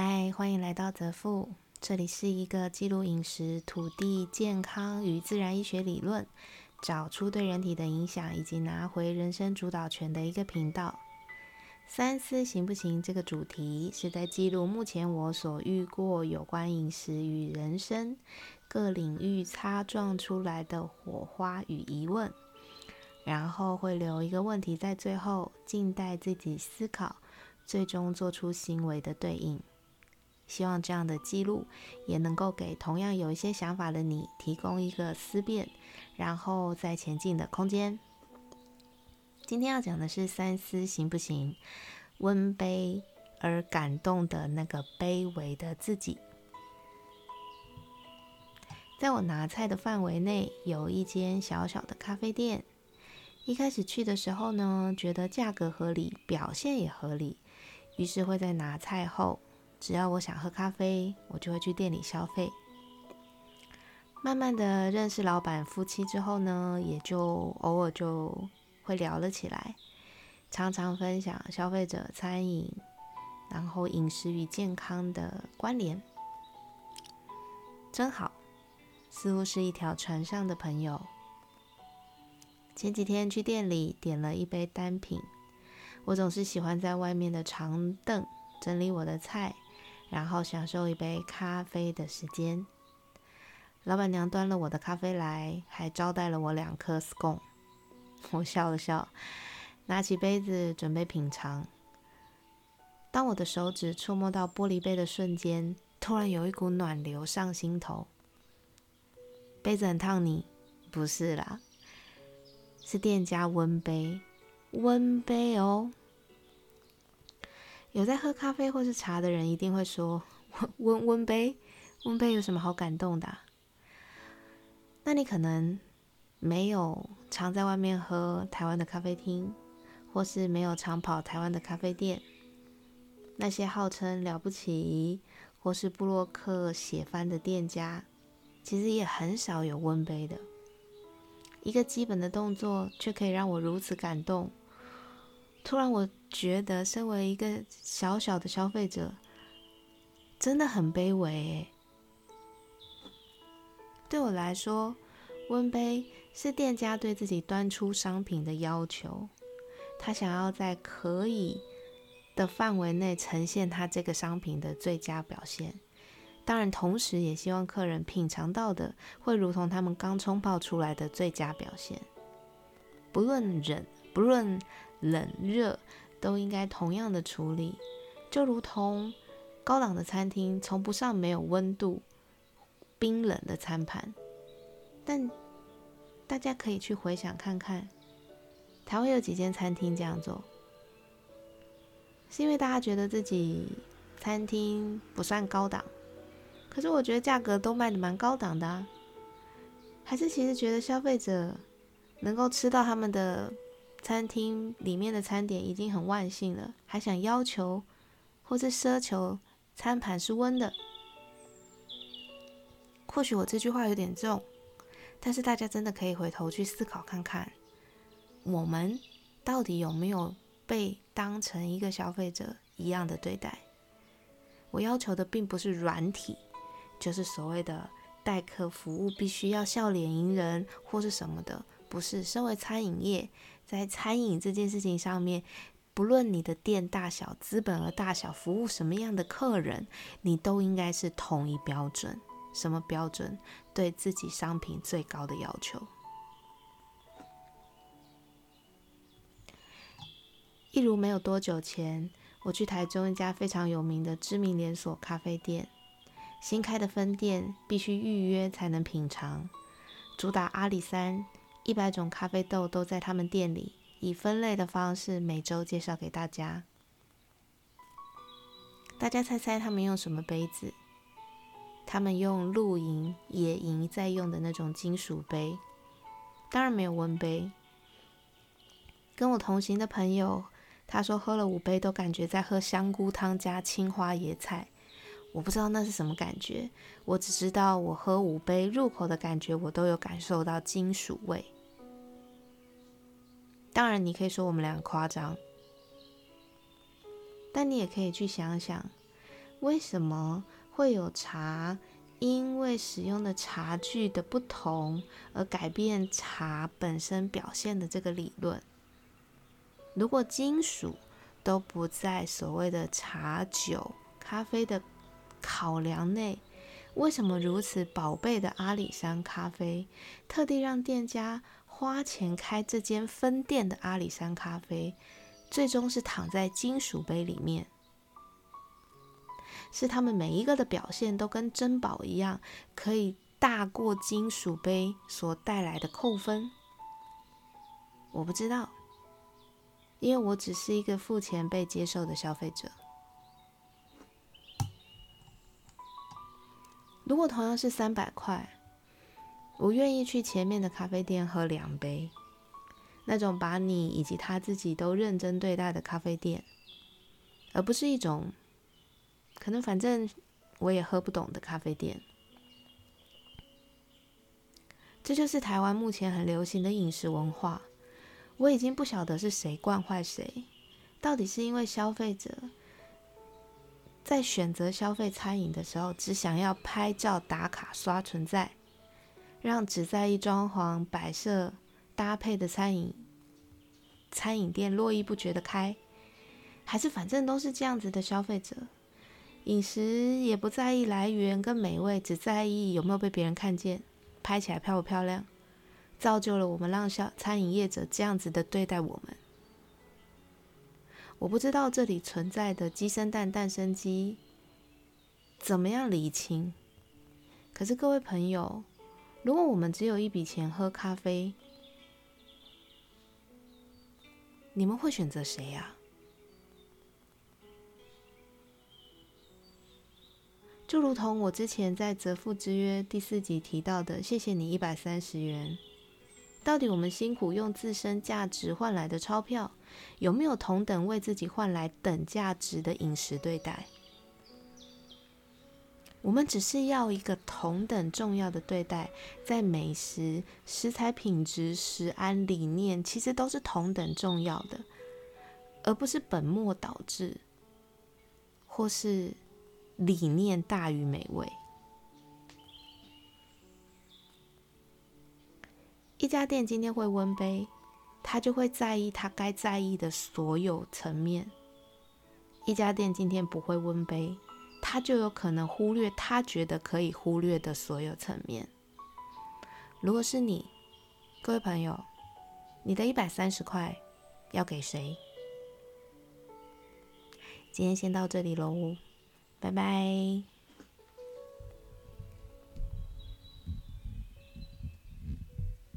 嗨，欢迎来到泽富，这里是一个记录饮食、土地、健康与自然医学理论，找出对人体的影响，以及拿回人生主导权的一个频道。三思行不行？这个主题是在记录目前我所遇过有关饮食与人生各领域擦撞出来的火花与疑问，然后会留一个问题在最后，静待自己思考，最终做出行为的对应。希望这样的记录也能够给同样有一些想法的你提供一个思辨，然后再前进的空间。今天要讲的是三思行不行？温杯而感动的那个卑微的自己。在我拿菜的范围内，有一间小小的咖啡店。一开始去的时候呢，觉得价格合理，表现也合理，于是会在拿菜后。只要我想喝咖啡，我就会去店里消费。慢慢的认识老板夫妻之后呢，也就偶尔就会聊了起来，常常分享消费者餐饮，然后饮食与健康的关联，真好，似乎是一条船上的朋友。前几天去店里点了一杯单品，我总是喜欢在外面的长凳整理我的菜。然后享受一杯咖啡的时间。老板娘端了我的咖啡来，还招待了我两颗 scone。我笑了笑，拿起杯子准备品尝。当我的手指触摸到玻璃杯的瞬间，突然有一股暖流上心头。杯子很烫你？不是啦，是店家温杯，温杯哦。有在喝咖啡或是茶的人一定会说：“温温杯，温杯有什么好感动的？”那你可能没有常在外面喝台湾的咖啡厅，或是没有常跑台湾的咖啡店。那些号称了不起或是布洛克写翻的店家，其实也很少有温杯的。一个基本的动作，却可以让我如此感动。突然，我觉得身为一个小小的消费者，真的很卑微。对我来说，温杯是店家对自己端出商品的要求，他想要在可以的范围内呈现他这个商品的最佳表现。当然，同时也希望客人品尝到的会如同他们刚冲泡出来的最佳表现，不论忍，不论。冷热都应该同样的处理，就如同高档的餐厅从不上没有温度、冰冷的餐盘。但大家可以去回想看看，台湾有几间餐厅这样做，是因为大家觉得自己餐厅不算高档，可是我觉得价格都卖的蛮高档的啊，还是其实觉得消费者能够吃到他们的。餐厅里面的餐点已经很万幸了，还想要求或是奢求餐盘是温的。或许我这句话有点重，但是大家真的可以回头去思考看看，我们到底有没有被当成一个消费者一样的对待？我要求的并不是软体，就是所谓的待客服务必须要笑脸迎人或是什么的，不是。身为餐饮业。在餐饮这件事情上面，不论你的店大小、资本额大小、服务什么样的客人，你都应该是统一标准。什么标准？对自己商品最高的要求。一如没有多久前，我去台中一家非常有名的知名连锁咖啡店，新开的分店必须预约才能品尝，主打阿里山。一百种咖啡豆都在他们店里，以分类的方式每周介绍给大家。大家猜猜他们用什么杯子？他们用露营、野营在用的那种金属杯，当然没有温杯。跟我同行的朋友，他说喝了五杯都感觉在喝香菇汤加青花野菜。我不知道那是什么感觉，我只知道我喝五杯入口的感觉，我都有感受到金属味。当然，你可以说我们俩夸张，但你也可以去想想，为什么会有茶？因为使用的茶具的不同而改变茶本身表现的这个理论。如果金属都不在所谓的茶酒、咖啡的考量内，为什么如此宝贝的阿里山咖啡，特地让店家花钱开这间分店的阿里山咖啡，最终是躺在金属杯里面？是他们每一个的表现都跟珍宝一样，可以大过金属杯所带来的扣分。我不知道，因为我只是一个付钱被接受的消费者。如果同样是三百块，我愿意去前面的咖啡店喝两杯，那种把你以及他自己都认真对待的咖啡店，而不是一种。可能反正我也喝不懂的咖啡店，这就是台湾目前很流行的饮食文化。我已经不晓得是谁惯坏谁，到底是因为消费者在选择消费餐饮的时候，只想要拍照打卡刷存在，让只在意装潢摆设搭配的餐饮餐饮店络绎不绝的开，还是反正都是这样子的消费者？饮食也不在意来源跟美味，只在意有没有被别人看见，拍起来漂不漂亮，造就了我们让小餐饮业者这样子的对待我们。我不知道这里存在的鸡生蛋，蛋生鸡，怎么样理清？可是各位朋友，如果我们只有一笔钱喝咖啡，你们会选择谁呀？就如同我之前在《泽富之约》第四集提到的，谢谢你一百三十元。到底我们辛苦用自身价值换来的钞票，有没有同等为自己换来等价值的饮食对待？我们只是要一个同等重要的对待，在美食、食材品质、食安理念，其实都是同等重要的，而不是本末倒置，或是。理念大于美味。一家店今天会温杯，他就会在意他该在意的所有层面；一家店今天不会温杯，他就有可能忽略他觉得可以忽略的所有层面。如果是你，各位朋友，你的一百三十块要给谁？今天先到这里喽。拜拜。